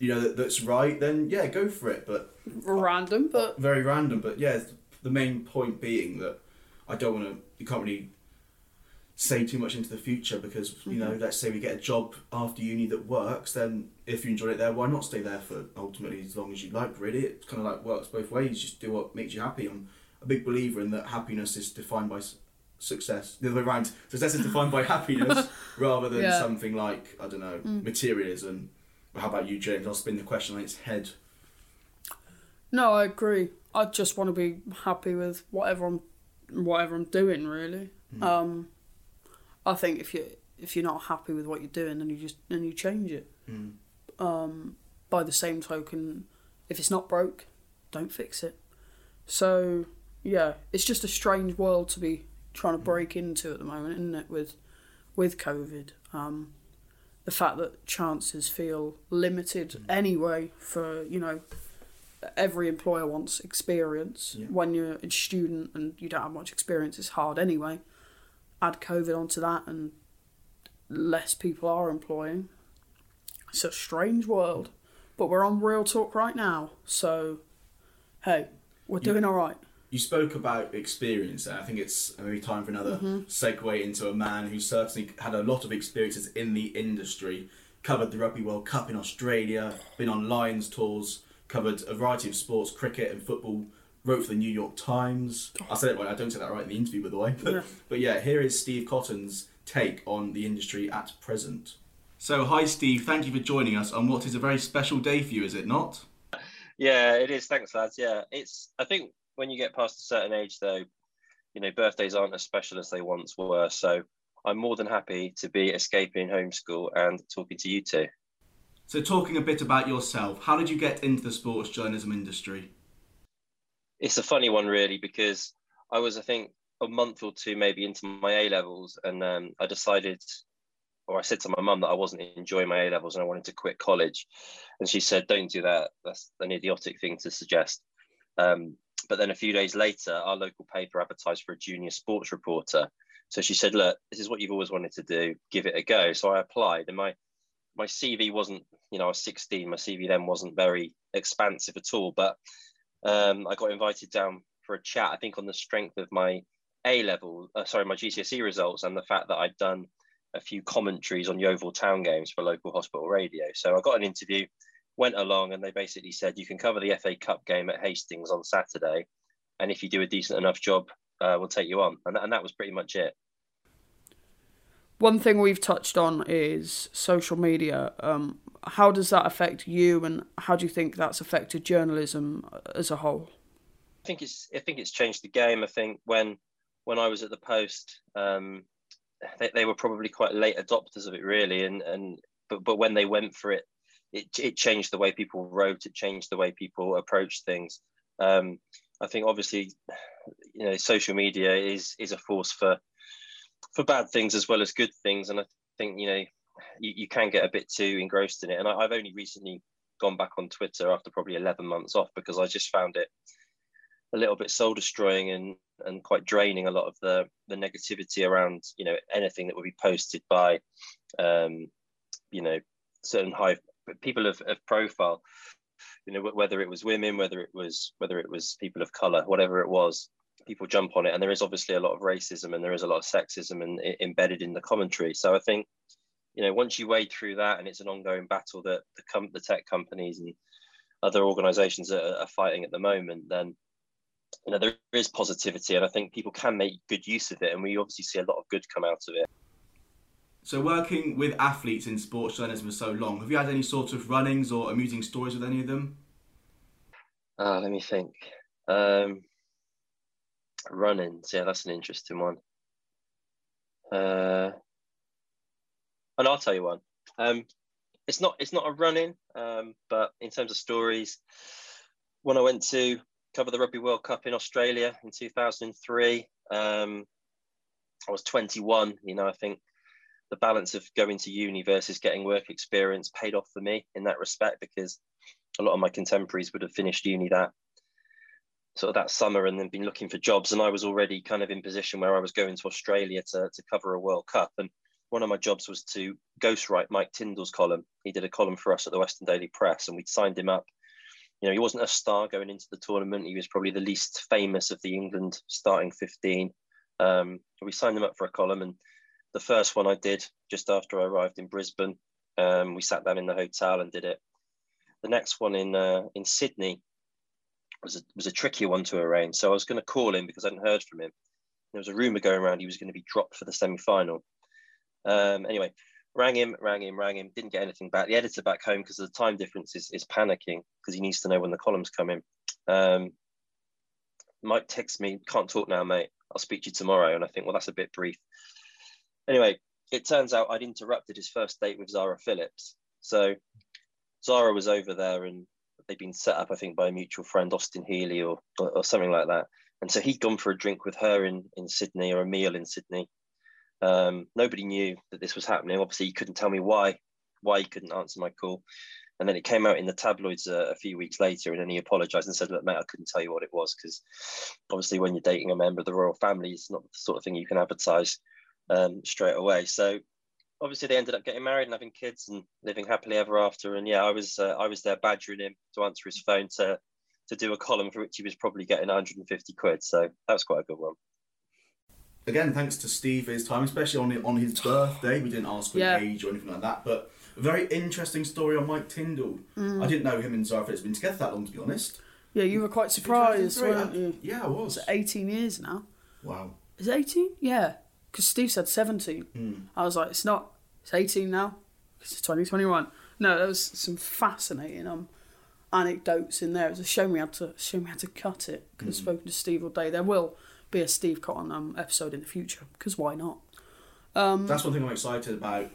you know that, that's right, then yeah, go for it. But Random, but very random, but yeah, the main point being that I don't want to. You can't really say too much into the future because you know, mm-hmm. let's say we get a job after uni that works, then if you enjoy it there, why not stay there for ultimately as long as you like? Really, it's kind of like works both ways. Just do what makes you happy. I'm a big believer in that happiness is defined by s- success. The other way around, success is defined by happiness rather than Yeah. something like I don't know mm. materialism. How about you, James? I'll spin the question on its head. No, I agree. I just want to be happy with whatever I'm, whatever I'm doing. Really, mm. um, I think if you if you're not happy with what you're doing, then you just then you change it. Mm. Um, by the same token, if it's not broke, don't fix it. So yeah, it's just a strange world to be trying to break into at the moment, isn't it? With with COVID, um, the fact that chances feel limited anyway for you know every employer wants experience. Yeah. When you're a student and you don't have much experience, it's hard anyway. Add COVID onto that, and less people are employing. It's a strange world, but we're on real talk right now. So, hey, we're You- doing all right. You spoke about experience, and I think it's maybe time for another mm-hmm. segue into a man who certainly had a lot of experiences in the industry. Covered the Rugby World Cup in Australia, been on Lions tours, covered a variety of sports, cricket and football. Wrote for the New York Times. I said it right. I don't say that right in the interview, by the way. But, Yeah. but yeah, here is Steve Cotton's take on the industry at present. So, hi Steve. Thank you for joining us on what is a very special day for you, is it not? Yeah, it is. Thanks, lads. Yeah, it's. I think when you get past a certain age, though, you know, birthdays aren't as special as they once were. So I'm more than happy to be escaping homeschool and talking to you two. So, talking a bit about yourself, how did you get into the sports journalism industry? It's a funny one, really, because I was, I think, a month or two maybe into my A levels, and um, I decided, or I said to my mum that I wasn't enjoying my A levels and I wanted to quit college, and she said, "Don't do that. That's an idiotic thing to suggest." Um, but then a few days later, our local paper advertised for a junior sports reporter. So she said, "Look, this is what you've always wanted to do. Give it a go." So I applied, and my my CV wasn't, you know, I was 16. My CV then wasn't very expansive at all, but um, I got invited down for a chat. I think on the strength of my A level, uh, sorry, my GCSE results, and the fact that I'd done a few commentaries on Yeovil Town games for local hospital radio. So I got an interview, went along, and they basically said you can cover the FA Cup game at Hastings on Saturday, and if you do a decent enough job, uh, we'll take you on. And, and that was pretty much it. One thing we've touched on is social media. Um, how does that affect you, and how do you think that's affected journalism as a whole? I think it's I think it's changed the game. I think when when I was at the post, um, they, they were probably quite late adopters of it, really. And and but but when they went for it, it it changed the way people wrote. It changed the way people approached things. Um, I think obviously, you know, social media is is a force for for bad things as well as good things. And I think you know you, you can get a bit too engrossed in it. And I, I've only recently gone back on Twitter after probably 11 months off because I just found it a little bit soul destroying and and quite draining a lot of the the negativity around you know anything that would be posted by um you know certain high people of, of profile you know whether it was women whether it was whether it was people of color whatever it was people jump on it and there is obviously a lot of racism and there is a lot of sexism and embedded in the commentary. So i think you know once you wade through that and it's an ongoing battle that the, com- the tech companies and other organizations are, are fighting at the moment then you know there is positivity and i think people can make good use of it and we obviously see a lot of good come out of it. So working with athletes in sports journalism for so long have you had any sort of runnings or amusing stories with any of them? Uh, let me think. Um, runnings yeah that's an interesting one uh, and i'll tell you one um, it's not it's not a running um, but in terms of stories when i went to cover the Rugby World Cup in Australia in 2003. Um, I was 21. You know, I think the balance of going to uni versus getting work experience paid off for me in that respect because a lot of my contemporaries would have finished uni that sort of that summer and then been looking for jobs. And I was already kind of in position where I was going to Australia to, to cover a World Cup. And one of my jobs was to ghostwrite Mike Tindall's column. He did a column for us at the Western Daily Press, and we'd signed him up you know, he wasn't a star going into the tournament. He was probably the least famous of the England starting 15. Um, we signed him up for a column, and the first one I did just after I arrived in Brisbane, um, we sat down in the hotel and did it. The next one in uh, in Sydney was a, was a trickier one to arrange. So I was going to call him because I hadn't heard from him. There was a rumor going around he was going to be dropped for the semi final. Um, anyway, rang him, rang him, rang him, didn't get anything back. The editor back home, because of the time difference is, is panicking because he needs to know when the columns come in. Um, Mike texts me, can't talk now, mate. I'll speak to you tomorrow. And I think, well, that's a bit brief. Anyway, it turns out I'd interrupted his first date with Zara Phillips. So Zara was over there and they'd been set up, I think, by a mutual friend, Austin Healey or, or, or something like that. And so he'd gone for a drink with her in, in Sydney or a meal in Sydney. Um, nobody knew that this was happening. Obviously, he couldn't tell me why why he couldn't answer my call. And then it came out in the tabloids uh, a few weeks later, and then he apologised and said, "Look, mate, I couldn't tell you what it was because obviously, when you're dating a member of the royal family, it's not the sort of thing you can advertise um, straight away." So obviously, they ended up getting married and having kids and living happily ever after. And yeah, I was uh, I was there badgering him to answer his phone to to do a column for which he was probably getting 150 quid. So that was quite a good one again, thanks to Steve for his time, especially on on his birthday. We didn't ask for yeah. age or anything like that, but a very interesting story on Mike Tindall. Mm. I didn't know him and Zara Phillips been together that long, to be honest. Yeah, you were quite surprised, weren't you? Yeah, I was. It's 18 years now. Wow. Is it 18? Yeah, because Steve said 17. Mm. I was like, it's not. It's 18 now. It's 2021. No, there was some fascinating um anecdotes in there. It was a shame we had to shame we had to cut it. Could have mm. spoken to Steve all day. There will be a Steve Cotton um, episode in the future because why not? Um, That's one thing I'm excited about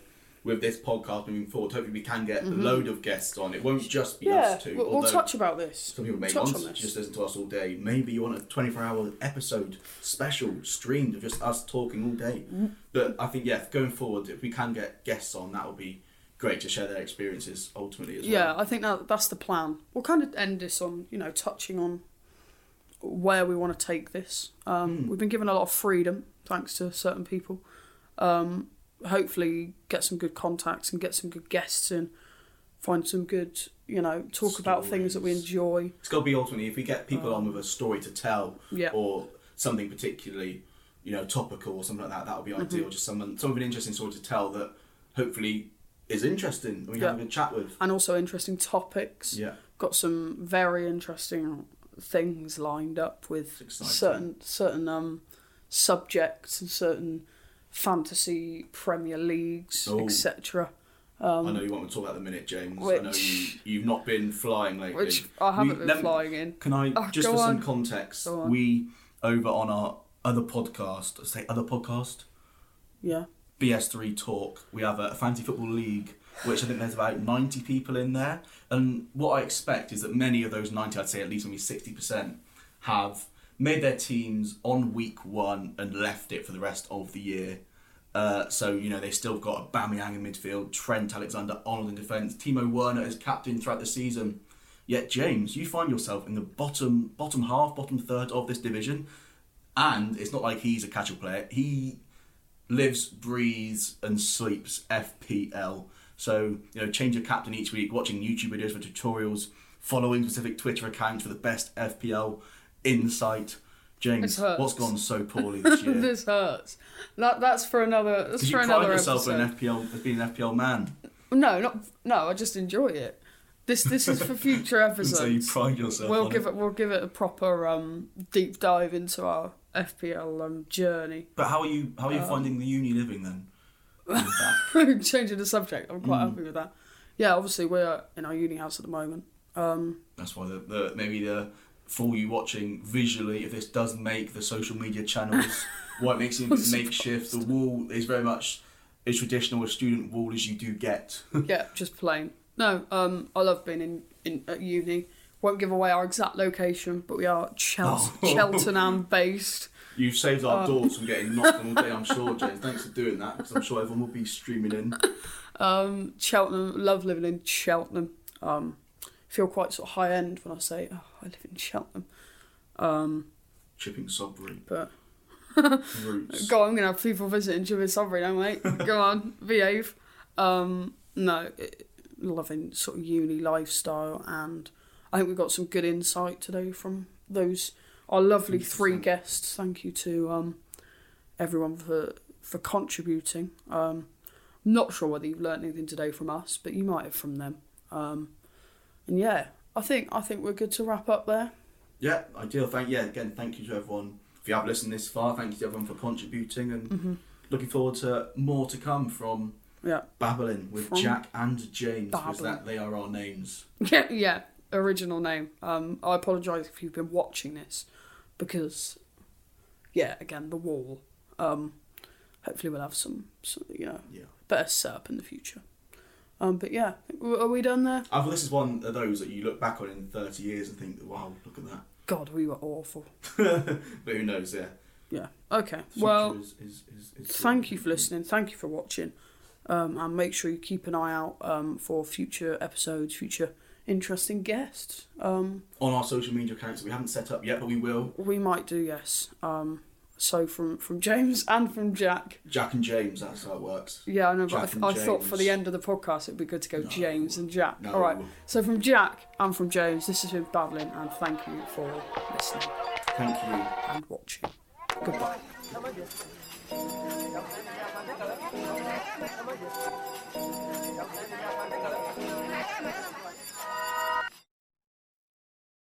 with this podcast moving forward. Hopefully, we can get mm-hmm. a load of guests on. It won't just be yeah, us two. We'll, we'll touch about this. Some people may want to just listen to us all day. Maybe you want a 24 hour episode special streamed of just us talking all day. Mm-hmm. But I think, yeah, going forward, if we can get guests on, that will be great to share their experiences ultimately as yeah, well. Yeah, I think that that's the plan. We'll kind of end this on, you know, touching on where we want to take this. Um, mm. We've been given a lot of freedom thanks to certain people. Um, hopefully, get some good contacts and get some good guests and Find some good, you know, talk Stories. about things that we enjoy. It's got to be ultimately if we get people um, on with a story to tell, yeah. or something particularly, you know, topical or something like that. That would be mm-hmm. ideal. Just someone, someone of an interesting story to tell that hopefully is interesting. We yeah. have a good chat with, and also interesting topics. Yeah, got some very interesting things lined up with certain certain um subjects and certain fantasy Premier Leagues, oh. etc. Um, I know you want to talk about the minute, James. Which, I know you, you've not been flying lately. Which I haven't we, been flying in. Can I, oh, just for on. some context, we, over on our other podcast, say other podcast? Yeah. BS3 Talk, we have a fantasy football league which I think there's about 90 people in there. And what I expect is that many of those 90, I'd say at least maybe 60%, have made their teams on week one and left it for the rest of the year. Uh, so you know they still got Aubameyang in midfield, Trent Alexander Arnold in defence, Timo Werner as captain throughout the season. Yet James, you find yourself in the bottom bottom half, bottom third of this division, and it's not like he's a casual player. He lives, breathes, and sleeps FPL. So you know, change your captain each week, watching YouTube videos for tutorials, following specific Twitter accounts for the best FPL insight. James, what's gone so poorly this year? this hurts. That that's for another. That's Did you for pride another yourself episode. in FPL as being an FPL man? No, not no. I just enjoy it. This this is for future episodes. So you pride yourself. we'll on give it. it. We'll give it a proper um, deep dive into our FPL um, journey. But how are you? How are you finding the uni living then? Changing the subject, I'm quite Mm. happy with that. Yeah, obviously we're in our uni house at the moment. Um, That's why the, the maybe the for you watching visually, if this does make the social media channels, what makes it makeshift. The wall is very much as traditional a student wall as you do get. yeah, just plain. No, um, I love being in, in at uni. Won't give away our exact location, but we are Chel- Oh. Cheltenham based. You've saved our Oh. doors from getting knocked on all day, I'm sure, James. Thanks for doing that, because I'm sure everyone will be streaming in. Um, Cheltenham, love living in Cheltenham. Um, feel quite sort of high end when I say oh, I live in Cheltenham. Um, Chipping Sodbury but roots. go on, I'm gonna have people visiting Jimmy Sudbury now, mate. go on, behave. Um, no, it, loving sort of uni lifestyle, and I think we got some good insight today from those our lovely three guests. Thank you to um, everyone for for contributing. Um, not sure whether you've learned anything today from us, but you might have from them. Um, and yeah, I think I think we're good to wrap up there. Yeah, ideal. Thank yeah. Again, thank you to everyone. If you have listened this far, thank you to everyone for contributing, and Mm-hmm. looking forward to more to come from Yeah, Babbling with From Jack and James, because that they are our names. yeah, yeah. Original name. Um, I apologise if you've been watching this, because, yeah, again the wall. Um, hopefully we'll have some, some you know, Yeah. better setup in the future. Um, but yeah, are we done there? I thought this is one of those that you look back on in 30 years and think, wow, look at that. God, we were awful. but who knows, yeah. Yeah. Okay. Well, is, is, is, is thank you for listening. Thank you for watching. Um, and make sure you keep an eye out um, for future episodes, future interesting guests. Um, On our social media accounts that we haven't set up yet, but we will. we might do, yes. Um, so from from James and from Jack. Jack and James, that's how it works. Yeah, I know, but I, th- I thought for the end of the podcast it'd be good to go No. James and Jack. No. All right. So from Jack and from James, this has been Babbling, and thank you for listening Thank you. and watching. Goodbye.